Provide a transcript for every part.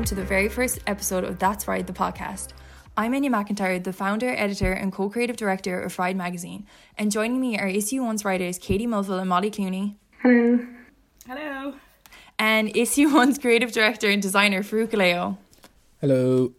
welcome to the very first episode of That's Fried, the podcast. I'm Enya McIntyre, the founder, editor, and co creative director of Fried Magazine, and joining me are Issue One's writers Katie Mulville and Molly Clooney. Hello. Hello. And Issue One's creative director and designer Farouk Aleo. Hello.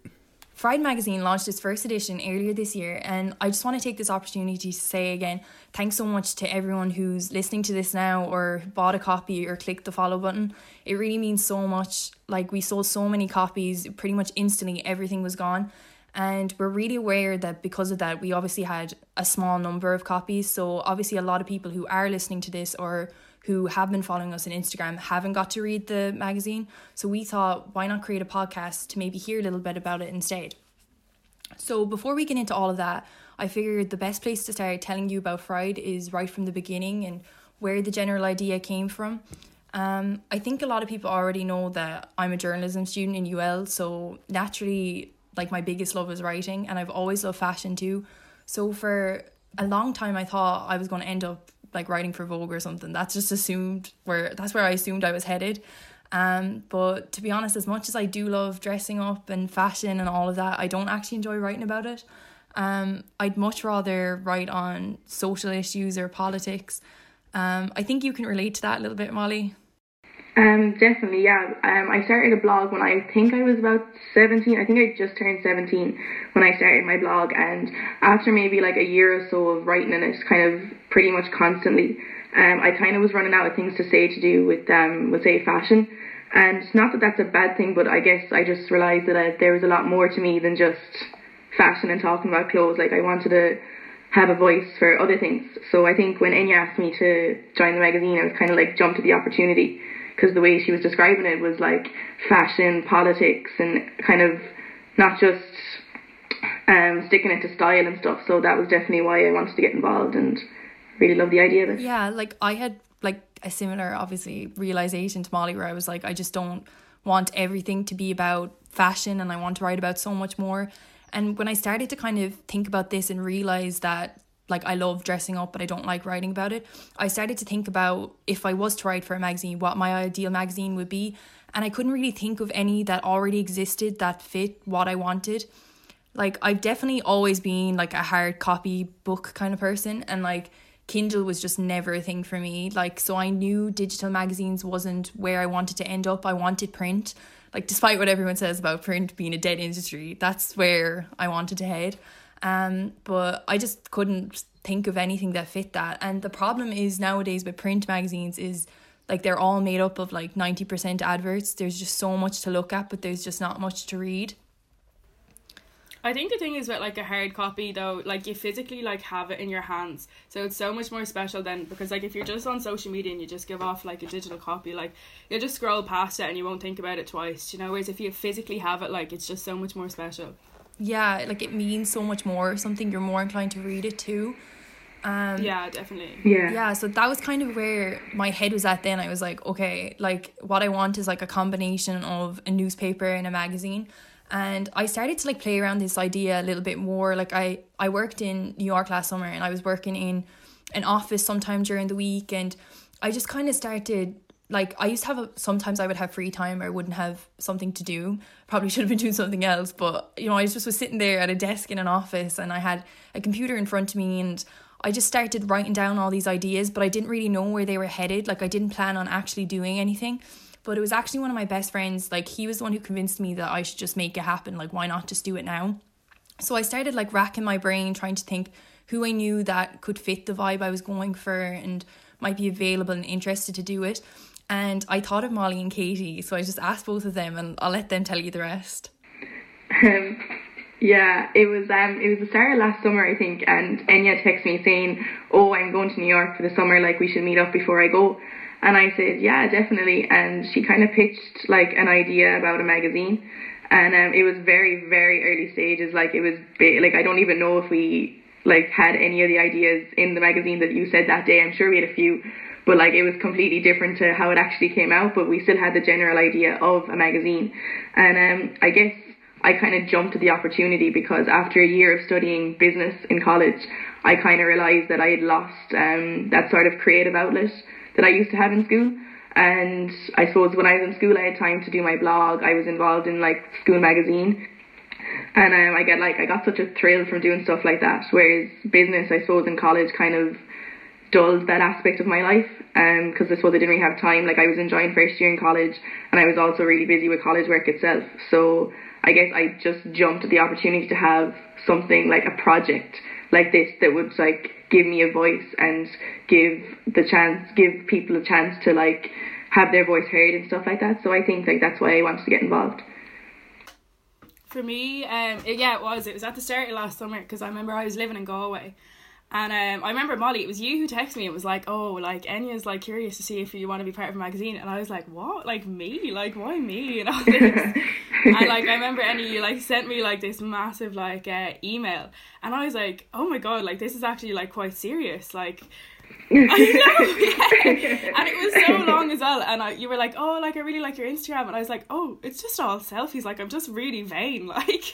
Fried Magazine launched its first edition earlier this year, and I just want to take this opportunity to say again, thanks so much to everyone who's listening to this now or bought a copy or clicked the follow button. It really means so much. Like, we sold so many copies, pretty much instantly, everything was gone. And we're really aware that because of that, we obviously had a small number of copies. So, obviously, a lot of people who are listening to this or who have been following us on Instagram haven't got to read the magazine. So we thought, why not create a podcast to maybe hear a little bit about it instead? So before we get into all of that, I figured the best place to start telling you about Fried is right from the beginning and where the general idea came from. Um, I think a lot of people already know that I'm a journalism student in UL, so naturally, like my biggest love is writing, and I've always loved fashion too. So for a long time, I thought I was going to end up like writing for Vogue or something. That's just assumed where that's where I assumed I was headed. Um, but to be honest, as much as I do love dressing up and fashion and all of that, I don't actually enjoy writing about it. Um, I'd much rather write on social issues or politics. Um, I think you can relate to that a little bit, Molly. Um, definitely, yeah. Um, I started a blog when I think I was about 17. I think I just turned 17 when I started my blog. And after maybe like a year or so of writing in it, kind of pretty much constantly, um, I kind of was running out of things to say to do with, um, with say, fashion. And not that that's a bad thing, but I guess I just realised that I, there was a lot more to me than just fashion and talking about clothes. Like I wanted to have a voice for other things. So I think when Enya asked me to join the magazine, I was kind of like jumped at the opportunity because the way she was describing it was like fashion, politics, and kind of not just um, sticking it to style and stuff. So that was definitely why I wanted to get involved and really love the idea of it. Yeah, like I had like a similar, obviously, realization to Molly where I was like, I just don't want everything to be about fashion and I want to write about so much more. And when I started to kind of think about this and realize that like I love dressing up, but I don't like writing about it. I started to think about if I was to write for a magazine, what my ideal magazine would be. And I couldn't really think of any that already existed that fit what I wanted. Like I've definitely always been like a hard copy book kind of person and like Kindle was just never a thing for me. Like so I knew digital magazines wasn't where I wanted to end up. I wanted print. Like despite what everyone says about print being a dead industry, that's where I wanted to head. Um, but I just couldn't think of anything that fit that. And the problem is nowadays with print magazines is like they're all made up of like 90% adverts. There's just so much to look at, but there's just not much to read. I think the thing is with like a hard copy though, like you physically like have it in your hands, so it's so much more special than because like if you're just on social media and you just give off like a digital copy, like you'll just scroll past it and you won't think about it twice, you know. Whereas if you physically have it, like it's just so much more special yeah, like it means so much more. Something you're more inclined to read it too. Um, yeah, definitely. Yeah. Yeah, so that was kind of where my head was at then. I was like, okay, like what I want is like a combination of a newspaper and a magazine. And I started to like play around this idea a little bit more. Like I I worked in New York last summer and I was working in an office sometime during the week and I just kind of started like I used to have a, sometimes I would have free time or wouldn't have something to do. Probably should have been doing something else, but you know, I just was sitting there at a desk in an office and I had a computer in front of me and I just started writing down all these ideas, but I didn't really know where they were headed. Like I didn't plan on actually doing anything. But it was actually one of my best friends, like he was the one who convinced me that I should just make it happen. Like why not just do it now? So I started like racking my brain trying to think who I knew that could fit the vibe I was going for and might be available and interested to do it. And I thought of Molly and Katie, so I just asked both of them, and I'll let them tell you the rest. Um, yeah, it was um, it was the start of last summer, I think, and Enya texted me saying, "Oh, I'm going to New York for the summer. Like, we should meet up before I go." And I said, "Yeah, definitely." And she kind of pitched like an idea about a magazine, and um, it was very, very early stages. Like, it was big, like I don't even know if we like had any of the ideas in the magazine that you said that day. I'm sure we had a few, but like it was completely different to how it actually came out. But we still had the general idea of a magazine, and um, I guess I kind of jumped at the opportunity because after a year of studying business in college, I kind of realised that I had lost um, that sort of creative outlet that I used to have in school. And I suppose when I was in school, I had time to do my blog. I was involved in like school magazine. And um, I get like, I got such a thrill from doing stuff like that. Whereas business, I suppose, in college kind of dulled that aspect of my life because um, I suppose I didn't really have time. Like I was enjoying first year in college and I was also really busy with college work itself. So I guess I just jumped at the opportunity to have something like a project like this that would like give me a voice and give the chance, give people a chance to like have their voice heard and stuff like that. So I think like that's why I wanted to get involved. For me, um, it, yeah, it was. It was at the start of last summer because I remember I was living in Galway and um, I remember Molly, it was you who texted me. It was like, oh, like Enya's like curious to see if you want to be part of a magazine, and I was like, what? Like me? Like why me? And all this. and like I remember Enya, you like sent me like this massive like uh, email, and I was like, oh my god, like this is actually like quite serious. Like I know, yeah. And it was so long as well. And I, you were like, oh, like I really like your Instagram. And I was like, oh, it's just all selfies. Like I'm just really vain. Like,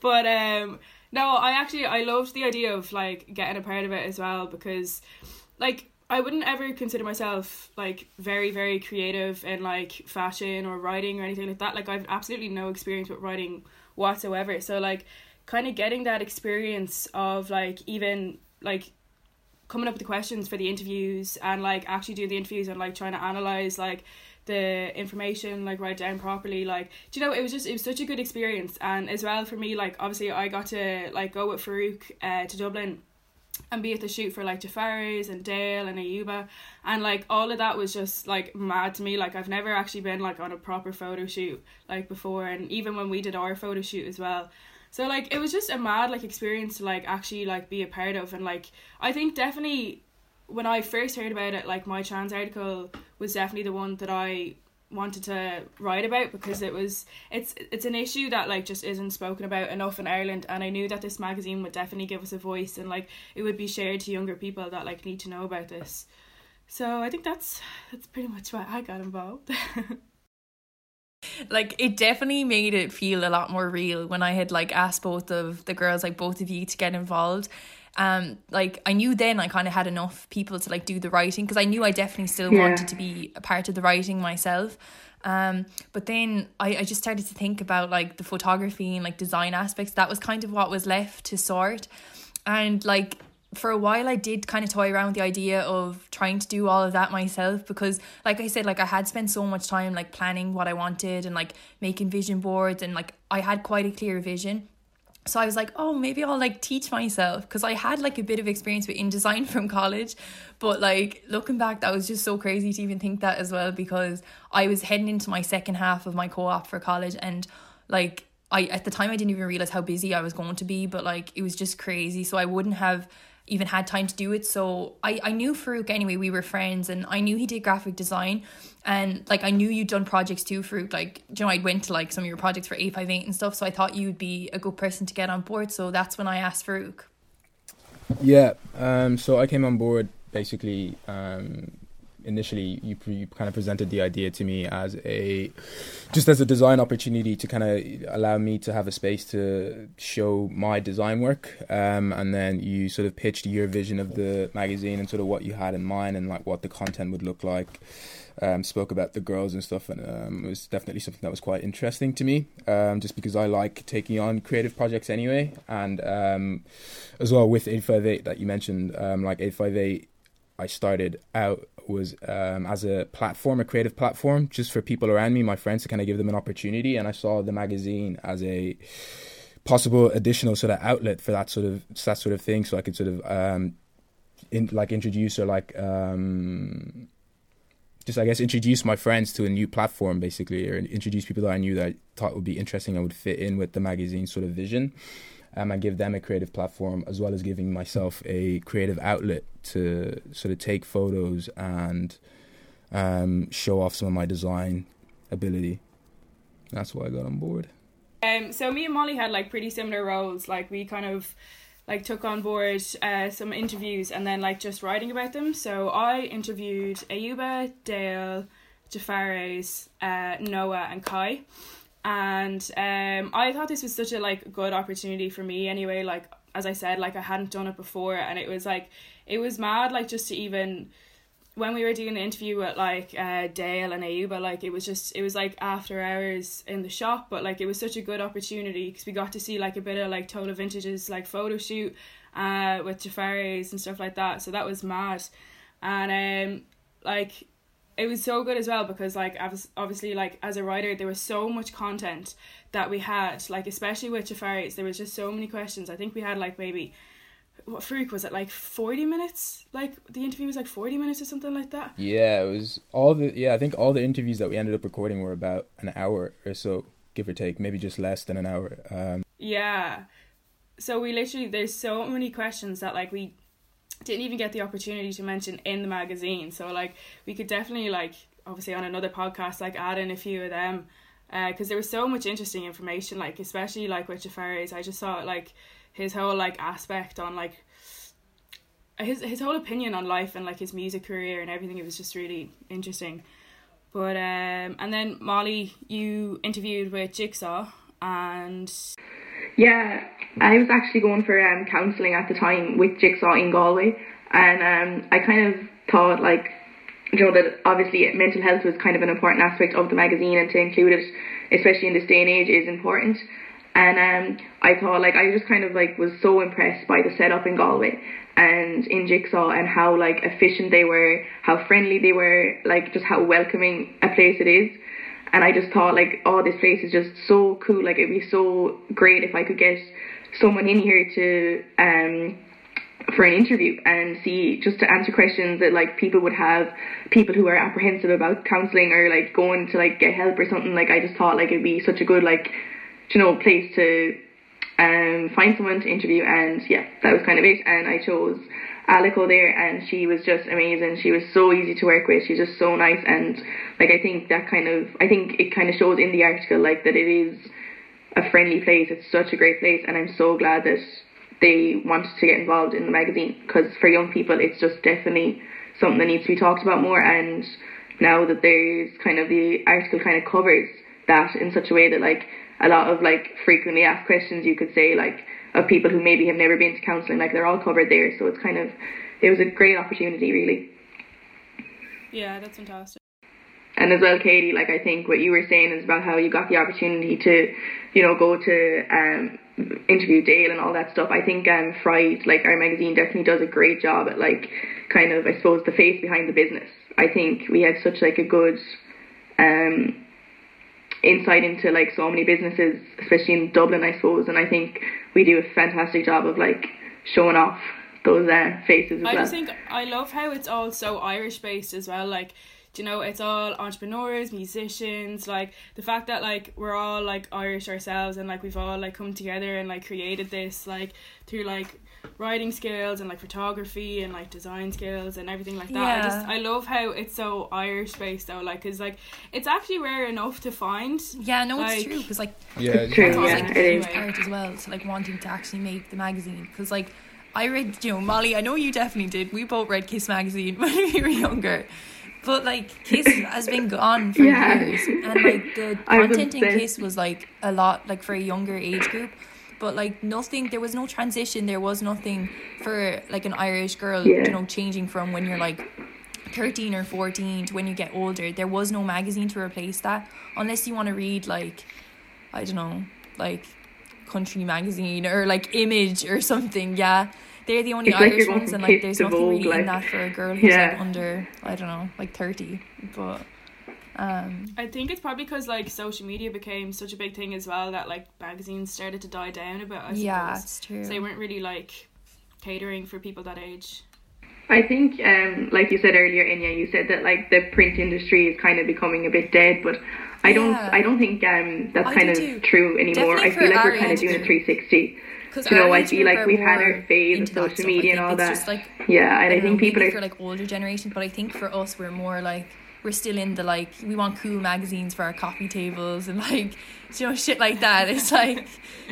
but um, no, I actually I loved the idea of like getting a part of it as well because like I wouldn't ever consider myself like very very creative in like fashion or writing or anything like that. Like I've absolutely no experience with writing whatsoever. So like kind of getting that experience of like even like coming up with the questions for the interviews and like actually doing the interviews and like trying to analyze like the information like write down properly like do you know it was just it was such a good experience. And as well for me like obviously I got to like go with Farouk uh, to Dublin and be at the shoot for like Jafaris and Dale and Ayuba. And like all of that was just like mad to me. Like I've never actually been like on a proper photo shoot like before and even when we did our photo shoot as well. So like it was just a mad like experience to like actually like be a part of. And like I think definitely when I first heard about it, like my trans article was definitely the one that I wanted to write about because it was it's it's an issue that like just isn't spoken about enough in Ireland and I knew that this magazine would definitely give us a voice and like it would be shared to younger people that like need to know about this. So I think that's that's pretty much why I got involved. like it definitely made it feel a lot more real when I had like asked both of the girls like both of you to get involved um like I knew then I kind of had enough people to like do the writing because I knew I definitely still yeah. wanted to be a part of the writing myself. Um but then I, I just started to think about like the photography and like design aspects. That was kind of what was left to sort. And like for a while I did kind of toy around with the idea of trying to do all of that myself because like I said like I had spent so much time like planning what I wanted and like making vision boards and like I had quite a clear vision so I was like, oh, maybe I'll like teach myself because I had like a bit of experience with InDesign from college. But like looking back, that was just so crazy to even think that as well because I was heading into my second half of my co op for college and like I at the time I didn't even realize how busy I was going to be, but like it was just crazy. So I wouldn't have even had time to do it. So I, I knew Farouk anyway, we were friends and I knew he did graphic design and like I knew you'd done projects too, Farouk. Like, you know, I'd went to like some of your projects for 858 and stuff. So I thought you'd be a good person to get on board. So that's when I asked Farouk. Yeah. Um, so I came on board basically um, initially you, you kind of presented the idea to me as a just as a design opportunity to kind of allow me to have a space to show my design work um, and then you sort of pitched your vision of the magazine and sort of what you had in mind and like what the content would look like um, spoke about the girls and stuff and um, it was definitely something that was quite interesting to me um, just because I like taking on creative projects anyway and um, as well with 858 that you mentioned um, like 858 I started out was um, as a platform, a creative platform, just for people around me, my friends, to kind of give them an opportunity. And I saw the magazine as a possible additional sort of outlet for that sort of that sort of thing, so I could sort of um, in, like introduce or like um, just I guess introduce my friends to a new platform, basically, or introduce people that I knew that I thought would be interesting and would fit in with the magazine sort of vision um, and give them a creative platform as well as giving myself a creative outlet to sort of take photos and um, show off some of my design ability. That's why I got on board. Um, so me and Molly had like pretty similar roles. Like we kind of like took on board uh, some interviews and then like just writing about them. So I interviewed Ayuba, Dale, Jafaris, uh, Noah, and Kai and um I thought this was such a like good opportunity for me anyway like as I said like I hadn't done it before and it was like it was mad like just to even when we were doing the interview with like uh, Dale and Ayuba, like it was just it was like after hours in the shop, but like it was such a good opportunity because we got to see like a bit of like Total Vintages like photo shoot uh with Jafaris and stuff like that. So that was mad, and um like it was so good as well because like obviously like as a writer there was so much content that we had like especially with Jafaris there was just so many questions. I think we had like maybe what freak was it like 40 minutes like the interview was like 40 minutes or something like that Yeah, it was all the yeah. I think all the interviews that we ended up recording were about an hour or so, give or take, maybe just less than an hour. Um, yeah so we literally there's so many questions that like we didn't even get the opportunity to mention in the magazine. So like we could definitely like obviously on another podcast like add in a few of them because there was so much interesting information like especially like with Jafaris. I just saw like his whole like aspect on like his his whole opinion on life and like his music career and everything. It was just really interesting. But um and then Molly you interviewed with Jigsaw and Yeah, I was actually going for um, counselling at the time with Jigsaw in Galway, and um, I kind of thought like, you know, that obviously mental health was kind of an important aspect of the magazine, and to include it, especially in this day and age, is important. And um, I thought like I just kind of like was so impressed by the setup in Galway and in Jigsaw and how like efficient they were, how friendly they were, like just how welcoming a place it is and I just thought like, oh, this place is just so cool. Like it'd be so great if I could get someone in here to um for an interview and see just to answer questions that like people would have, people who are apprehensive about counselling or like going to like get help or something. Like I just thought like it'd be such a good like you know place to um find someone to interview and yeah that was kind of it and I chose Alico there and she was just amazing. She was so easy to work with. She's just so nice and like I think that kind of I think it kind of shows in the article like that it is a friendly place. It's such a great place and I'm so glad that they wanted to get involved in the magazine because for young people it's just definitely something that needs to be talked about more and now that there's kind of the article kind of covers that in such a way that like a lot of like frequently asked questions you could say like of people who maybe have never been to counselling like they're all covered there so it's kind of it was a great opportunity really. Yeah that's fantastic. And as well Katie like I think what you were saying is about how you got the opportunity to you know go to um interview Dale and all that stuff. I think um Fried like our magazine definitely does a great job at like kind of I suppose the face behind the business. I think we have such like a good um insight into like so many businesses especially in Dublin I suppose and I think we do a fantastic job of like showing off those uh, faces as I well just think I love how it's all so Irish based as well. Like, do you know, it's all entrepreneurs, musicians. Like the fact that like we're all like Irish ourselves and like we've all like come together and like created this like through like writing skills and like photography and like design skills and everything like that. I just Yeah. I love how it's so Irish based though. Like, cause like it's actually rare enough to find. Yeah, no, it's true because like yeah, It's true, that's also, yeah, like it huge part as well So like wanting to actually make the magazine because like I read you know Molly I know you definitely did we both read Kiss magazine when we were younger but like Kiss has been gone for Yeah. years and like the I content in obsessed. Kiss was like a lot like for a younger age group but like nothing there was no transition there was nothing for like an Irish girl Yeah. you know changing from when you're like 13 or 14 to when you get older there was no magazine to replace that unless you want to read like I don't know, like country magazine or like image or something. Yeah. They're the only It's Irish you're ones and like there's nothing Vogue, really in that for a girl who's Yeah. like under I don't know, like thirty. But um I think it's probably because like social media became such a big thing as well that like magazines started to die down a bit. I suppose. yeah, it's true. So they weren't really like catering for people that age. I think, um, like you said earlier, Enya, you said that like the print industry is kind of becoming a bit dead, but I don't, Yeah. I don't think um, that's I kind of too. true anymore. Definitely I feel like we're kind of doing a 360. Because you know, I feel like we've had our phase of social media and all that. Just like Yeah, and I, don't think know, people maybe are for like older generations, but I think for us we're more like we're still in the like we want cool magazines for our coffee tables and like you know shit like that. It's like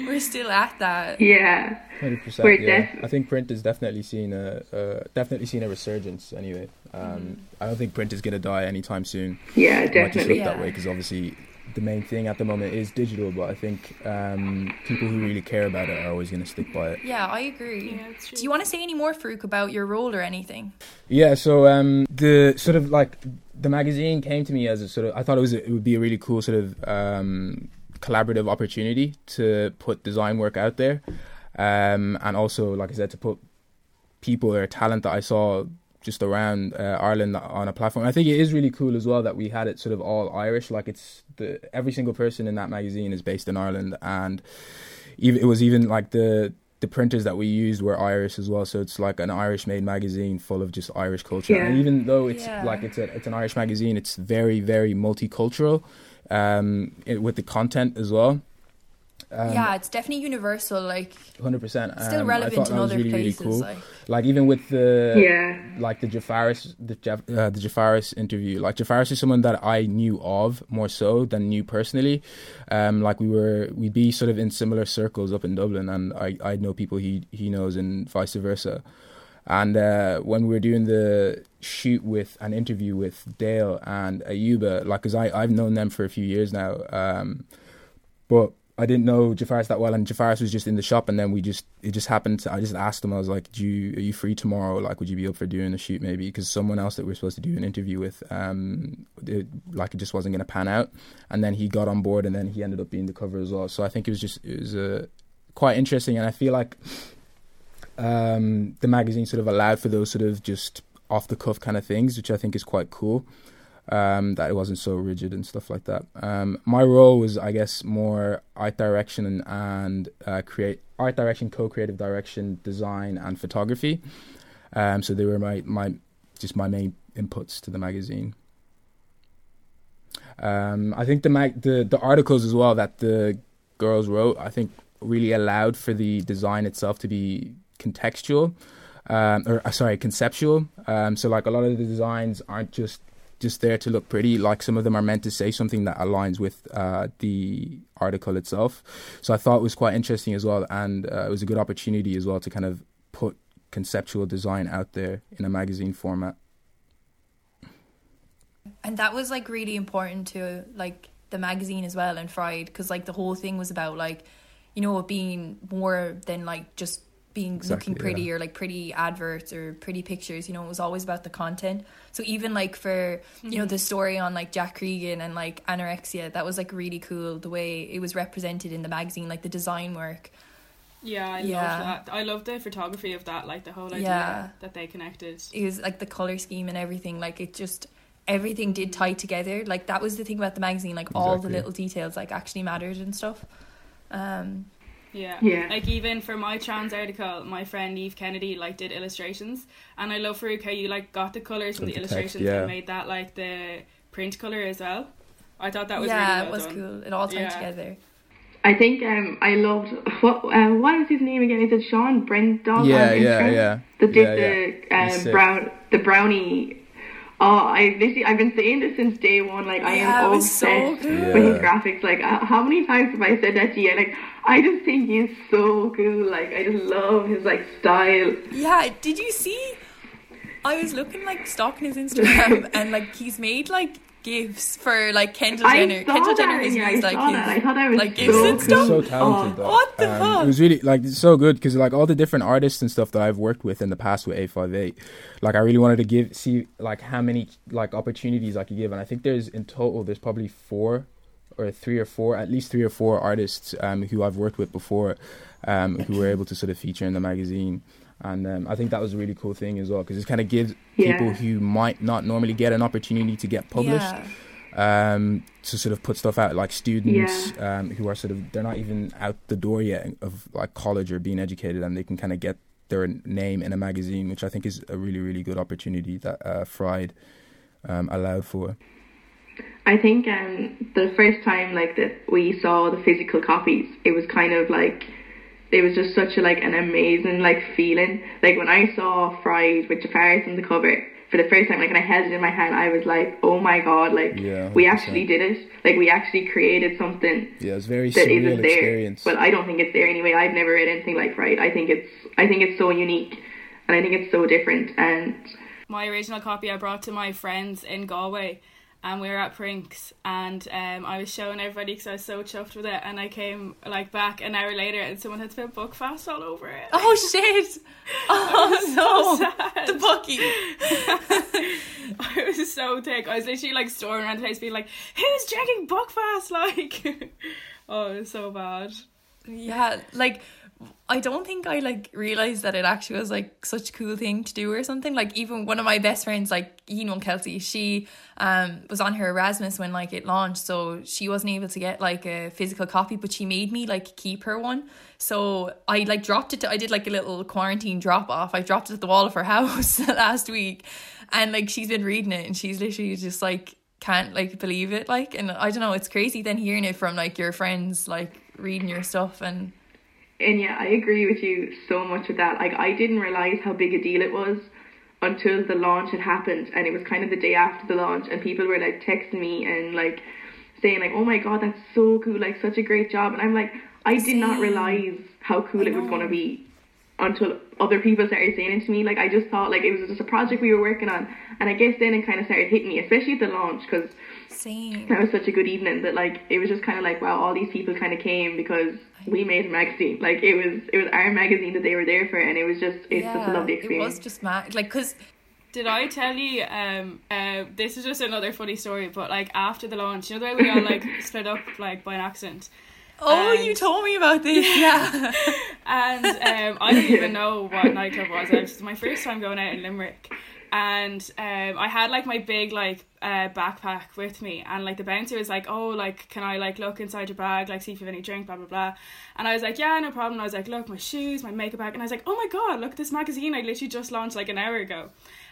we're still at that. Yeah, Hundred We're percent. Yeah, def- I think print is definitely seen a uh, definitely seen a resurgence. Anyway, um, Mm-hmm. I don't think print is gonna die anytime soon. yeah, It might just definitely. look that way because obviously the main thing at the moment is digital, but I think um, people who really care about it are always going to stick by it. Yeah, I agree. Yeah, true. Do you want to say any more, Farouk, about your role or anything? Yeah, so um, the sort of like the magazine came to me as a sort of I thought it was a, it would be a really cool sort of um, collaborative opportunity to put design work out there, um, and also like I said to put people or talent that I saw just around uh, Ireland on a platform. I think it is really cool as well that we had it sort of all Irish. Like it's the every single person in that magazine is based in Ireland, and even it was even like the the printers that we used were Irish as well. So it's like an Irish made magazine full of just Irish culture. Yeah. And even though it's Yeah. like it's a it's an Irish magazine, it's very very multicultural um, it, with the content as well. Um, yeah, it's definitely universal. Like hundred percent. still um, I relevant thought in that other really, really places. cool. Like Like even with the Yeah. like the Jafaris the Jaf- uh, the Jafaris interview. Like Jafaris is someone that I knew of more so than knew personally. Um, like we were we'd be sort of in similar circles up in Dublin, and I I know people he he knows and vice versa. And uh, when we were doing the shoot with an interview with Dale and Ayuba, like, cause I I've known them for a few years now, um, but I didn't know Jafaris that well, and Jafaris was just in the shop, and then we just it just happened. To, I just asked him, I was like, "Do you are you free tomorrow? Like, would you be up for doing a shoot maybe?" Because someone else that we are supposed to do an interview with, um, it, like it just wasn't going to pan out, and then he got on board, and then he ended up being the cover as well. So I think it was just it was uh, quite interesting, and I feel like um, the magazine sort of allowed for those sort of just off the cuff kind of things, which I think is quite cool. Um, that it wasn't so rigid and stuff like that. Um, my role was, I guess, more art direction and, and uh, create art direction, co-creative direction, design, and photography. Um, so they were my my just my main inputs to the magazine. Um, I think the mag the the articles as well that the girls wrote, I think, really allowed for the design itself to be contextual, um, or uh, sorry, conceptual. Um, so like a lot of the designs aren't just just there to look pretty. Like some of them are meant to say something that aligns with uh, the article itself. So I thought it was quite interesting as well, and uh, it was a good opportunity as well to kind of put conceptual design out there in a magazine format. and that was like really important to like the magazine as well and Fried because like the whole thing was about like you know being more than like just being Exactly, looking pretty yeah. or like pretty adverts or pretty pictures you know it was always about the content so even like for you know the story on like Jack Cregan and like anorexia that was like really cool the way it was represented in the magazine like the design work Yeah, I Yeah. love that. I love the photography of that, like the whole idea Yeah. that they connected. it was like the color scheme and everything like it just everything did tie together like that was the thing about the magazine like all the little details like actually mattered and stuff um Yeah. Yeah. Like even for my trans article, my friend Eve Kennedy like did illustrations, and I love Farouk how you like got the colors from Got the the text, illustrations yeah. and made that like the print color as well. I thought that was yeah really well it was done. cool it all tied Yeah. together I think um I loved what uh, what was his name again? Is it Sean Brendog? Yeah, yeah, yeah. That did Yeah, the yeah. Um, brown the brownie. Oh, I literally I've been saying this since day one. Like I am it was so obsessed good. with his graphics. Like uh, how many times have I said that to you? Like I just think he's so cool. Like I just love his like style. yeah did you see I was looking like stalking his Instagram and like he's made like gifs for like Kendall Jenner saw Kendall. Jenner has yeah, I used like that. I thought that was like, so gifts cool. and stuff. So talented. Oh, though. What the Um, fuck? It was really like so good because like all the different artists and stuff that I've worked with in the past with 858, like I really wanted to give see like how many like opportunities I could give, and I think there's in total there's probably four or three or four, at least three or four artists um, who I've worked with before, um, who were able to sort of feature in the magazine. And um, I think that was a really cool thing as well because it kind of gives Yeah. people who might not normally get an opportunity to get published yeah um, to sort of put stuff out, like students um, who are sort of they're not even out the door yet of like college or being educated, and they can kind of get their name in a magazine, which I think is a really really good opportunity that uh, Fried um, allowed for. I think um, the first time like that we saw the physical copies, it was kind of like it was just such a like an amazing like feeling. Like when I saw Fried with Jafaris on the cover for the first time, like and I held it in my hand, I was like, oh my god, like Yeah, we actually did it. Like we actually created something Yeah, it was a very that surreal isn't there. experience. But I don't think it's there anyway. I've never read anything like Fried. I think it's I think it's so unique, and I think it's so different. And my original copy I brought to my friends in Galway and we were at Prinks, and um, I was showing everybody because I was so chuffed with it, and I came like back an hour later, and someone had spelled Buckfast all over it. Oh shit! Oh no, so the Bucky. I was so thick. I was literally like storming around the place, being like, "Who's drinking Buckfast?" Like, oh, it was so bad. Yeah, like I don't think I like realized that it actually was like such a cool thing to do or something. Like even one of my best friends, like know Kelsey, she um was on her Erasmus when like it launched, so she wasn't able to get like a physical copy, but she made me like keep her one. So I like dropped it. To, I did like a little quarantine drop off. I dropped it at the wall of her house last week, and like she's been reading it, and she's literally just like can't like believe it. Like, and I don't know, it's crazy then hearing it from like your friends, like reading your stuff and and yeah, I agree with you so much with that. Like, I didn't realize how big a deal it was until the launch had happened, and it was kind of the day after the launch, and people were like texting me and like saying like, "Oh my god, that's so cool! Like, such a great job!" And I'm like, I did Same. not realize how cool it was gonna be until other people started saying it to me. Like, I just thought like it was just a project we were working on, and I guess then it kind of started hitting me, especially at the launch, because same. that was such a good evening that like it was just kind of like wow all these people kind of came because we made a magazine like it was it was our magazine that they were there for and it was just it's just a lovely experience. It was just mad, like, cause Did I tell you? Um, uh, this is just another funny story, but like after the launch, you know the way we all like split up like by an accident, oh, And- you told me about this, yeah. and um, I didn't even know what nightclub was. It was my first time going out in Limerick, and um, I had like my big like uh, backpack with me, and like the bouncer was like, "Oh, like can I like look inside your bag, like see if you have any drink, blah blah blah," and I was like, "Yeah, no problem." And I was like, "Look, my shoes, my makeup bag," and I was like, "Oh my god, look this magazine I literally just launched like an hour ago."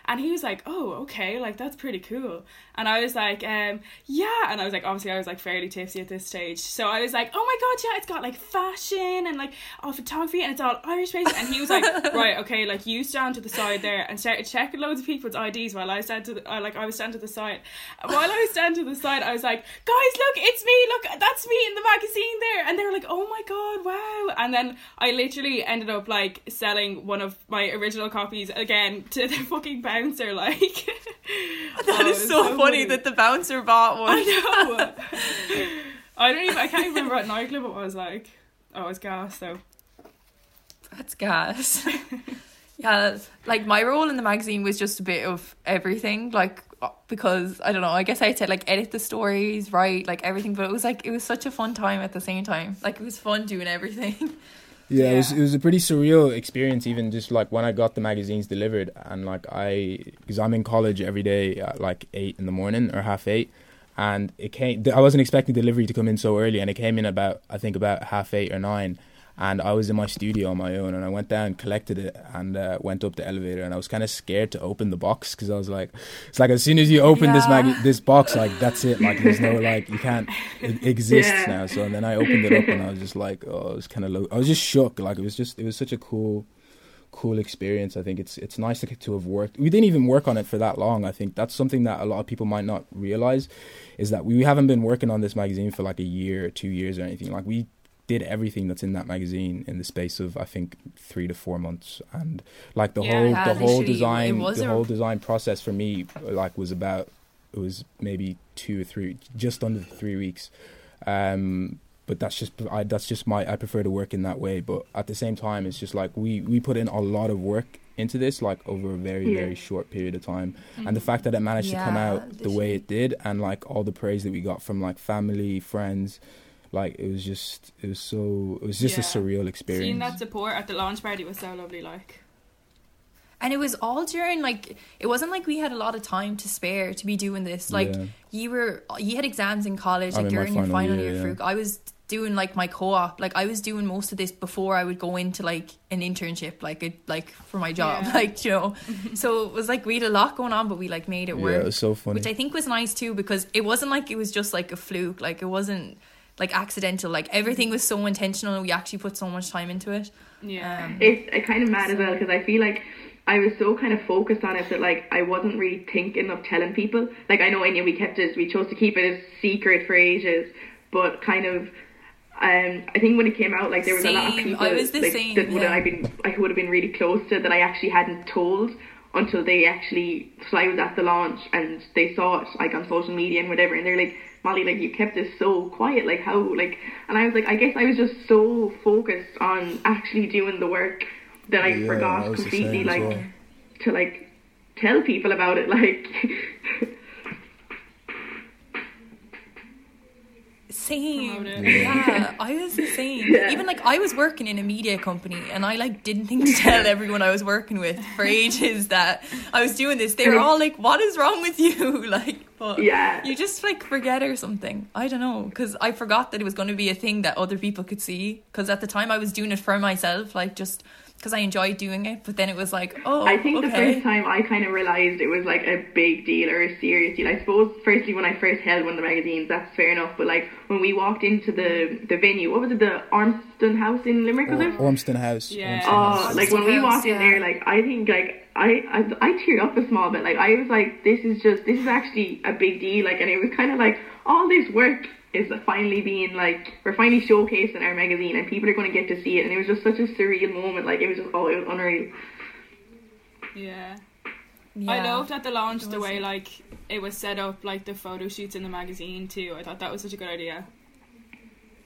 And he was like, "Oh, okay, like that's pretty cool." And I was like, um, "Yeah," and I was like, obviously, I was like fairly tipsy at this stage, so I was like, "Oh my god, yeah, it's got like fashion and like all photography and it's all Irish based." And he was like, "Right, okay, like you stand to the side there," and started checking loads of people's IDs while I stand to the, uh, like I was standing to the side. While I was standing to the side, I was like, "Guys, look, it's me! Look, that's me in the magazine there!" And they were like, "Oh my god, wow!" And then I literally ended up like selling one of my original copies again to the fucking bouncer. Like oh, That Oh, is it's so, funny, that the bouncer bought one. I know. I don't even. I can't even remember what nightclub it was like. Oh, it was gas though. That's gas. yeah, like my role in the magazine was just a bit of everything, like because I don't know. I guess I had to like edit the stories, write like everything, but it was like it was such a fun time at the same time. Like it was fun doing everything. Yeah, it was Yeah. it was a pretty surreal experience. Even just like when I got the magazines delivered, and like I, because I'm in college every day at like eight in the morning or half eight, and it came. I wasn't expecting delivery to come in so early, and it came in about I think about half eight or nine, and I was in my studio on my own, and I went down, collected it, and uh, went up the elevator, and I was kind of scared to open the box because I was like, it's like as soon as you open this mag this box, like that's it, like there's no like you can't it exists Yeah. now. So and then I opened it up, and I was just like, oh, it was kind of low. I was just shook. Like it was just it was such a cool cool experience. I think it's it's nice to, to have worked. We didn't even work on it for that long. I think that's something that a lot of people might not realize is that we haven't been working on this magazine for like a year or two years or anything. Like we did everything that's in that magazine in the space of I think three to four months, and like the Yeah. whole the whole design the a- whole design process for me like was about it was maybe two or three just under three weeks. Um, but that's just I, that's just my I prefer to work in that way. But at the same time, it's just like we we put in a lot of work into this like over a very Yeah. very short period of time and the fact that it managed to come out the way it did and like all the praise that we got from like family friends like it was just it was so it was just a surreal experience Seeing that support at the launch party was so lovely. Like, And it was all during like it wasn't like we had a lot of time to spare to be doing this. Like Yeah. you were you had exams in college, I'm like in you're in your final final year, year. yeah. Fruit. I was doing like my co-op. Like I was doing most of this before I would go into like an internship, like it like for my job, Yeah. like you know. so it was like we had a lot going on, but we like made it yeah work, it was so funny which I think was nice too because it wasn't like it was just like a fluke. Like it wasn't like accidental. Like everything was so intentional. We actually put so much time into it. yeah. Um, it's uh, kind of mad as well because I feel like I was so kind of focused on it that like I wasn't really thinking of telling people. Like I know Anya, we kept it, we chose to keep it as secret for ages, but kind of. Um, I think when it came out, like there was a lot of people I was the like, same, that would yeah. have been I would have been really close to that I actually hadn't told until they actually, so I was at the launch and they saw it like on social media and whatever, and they're like, Molly, like you kept this so quiet, like how, like, and I was like, I guess I was just so focused on actually doing the work that I Yeah, forgot I completely, like, well. to like tell people about it, like. Same. Promote. Yeah, I was the same. Yeah. Even like I was working in a media company and I like didn't think to tell everyone I was working with for ages that I was doing this. They were all like, "What is wrong with you?" Like, but Yeah. you just like forget or something. I don't know because I forgot that it was going to be a thing that other people could see. Because at the time I was doing it for myself, like just because I enjoyed doing it. But then it was like, oh, I think the first time I kind of realised it was like a big deal or a serious deal. I suppose firstly when I first held one of the magazines, that's fair enough. But like when we walked into the the venue, what was it, the Ormston House in Limerick, was it? Oh, Ormston House. Yeah. Ormston Oh, House. like when we House, walked in there, like I think like I, I I teared up a small bit. Like I was like, this is just this is actually a big deal. Like and it was kind of like all this work is finally being like we're finally showcasing our magazine and people are going to get to see it. And it was just such a surreal moment. Like it was just oh, it was unreal. Yeah. Yeah. I loved at the launch the way like it was set up, like the photo shoots in the magazine too. I thought that was such a good idea.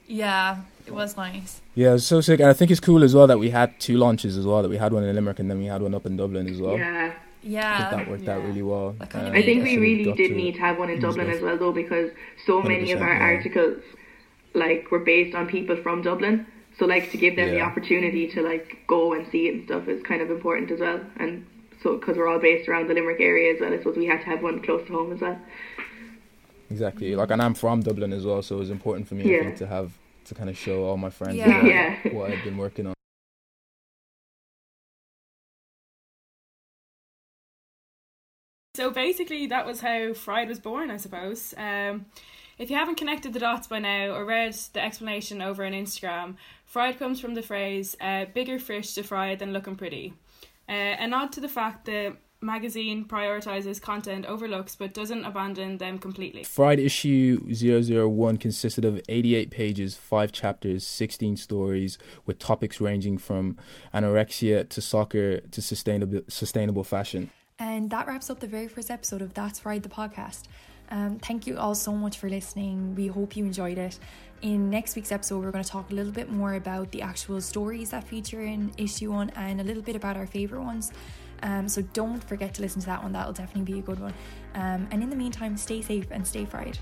Yeah, it was nice. Yeah, it was so sick. And I think it's cool as well that we had two launches as well. That we had one in Limerick and then we had one up in Dublin as well. Yeah. I think Yeah. that worked out really well. That Um, I think we really did need to have one in Dublin as well, though, because so many of our yeah. articles, like, were based on people from Dublin. So, like, to give them the opportunity to like go and see it and stuff is kind of important as well. And so, because we're all based around the Limerick area as well, I suppose we had to have one close to home as well. Exactly. Like, and I'm from Dublin as well, so it was important for me I Yeah. think, to have to kind of show all my friends Yeah. what, Yeah. what I've been working on. So basically, that was how Fried was born, I suppose. Um, if you haven't connected the dots by now or read the explanation over on Instagram, fried comes from the phrase uh, bigger fish to fry than looking pretty. Uh, a nod to the fact the magazine prioritizes content over looks but doesn't abandon them completely. Fried issue 001 consisted of 88 pages, 5 chapters, 16 stories, with topics ranging from anorexia to soccer to sustainable sustainable fashion. And that wraps up the very first episode of That's Fried, the podcast. Um, thank you all so much for listening. We hope you enjoyed it. In next week's episode, we're going to talk a little bit more about the actual stories that feature in issue one and a little bit about our favourite ones. Um, so don't forget to listen to that one, that'll definitely be a good one. Um, and in the meantime, stay safe and stay fried.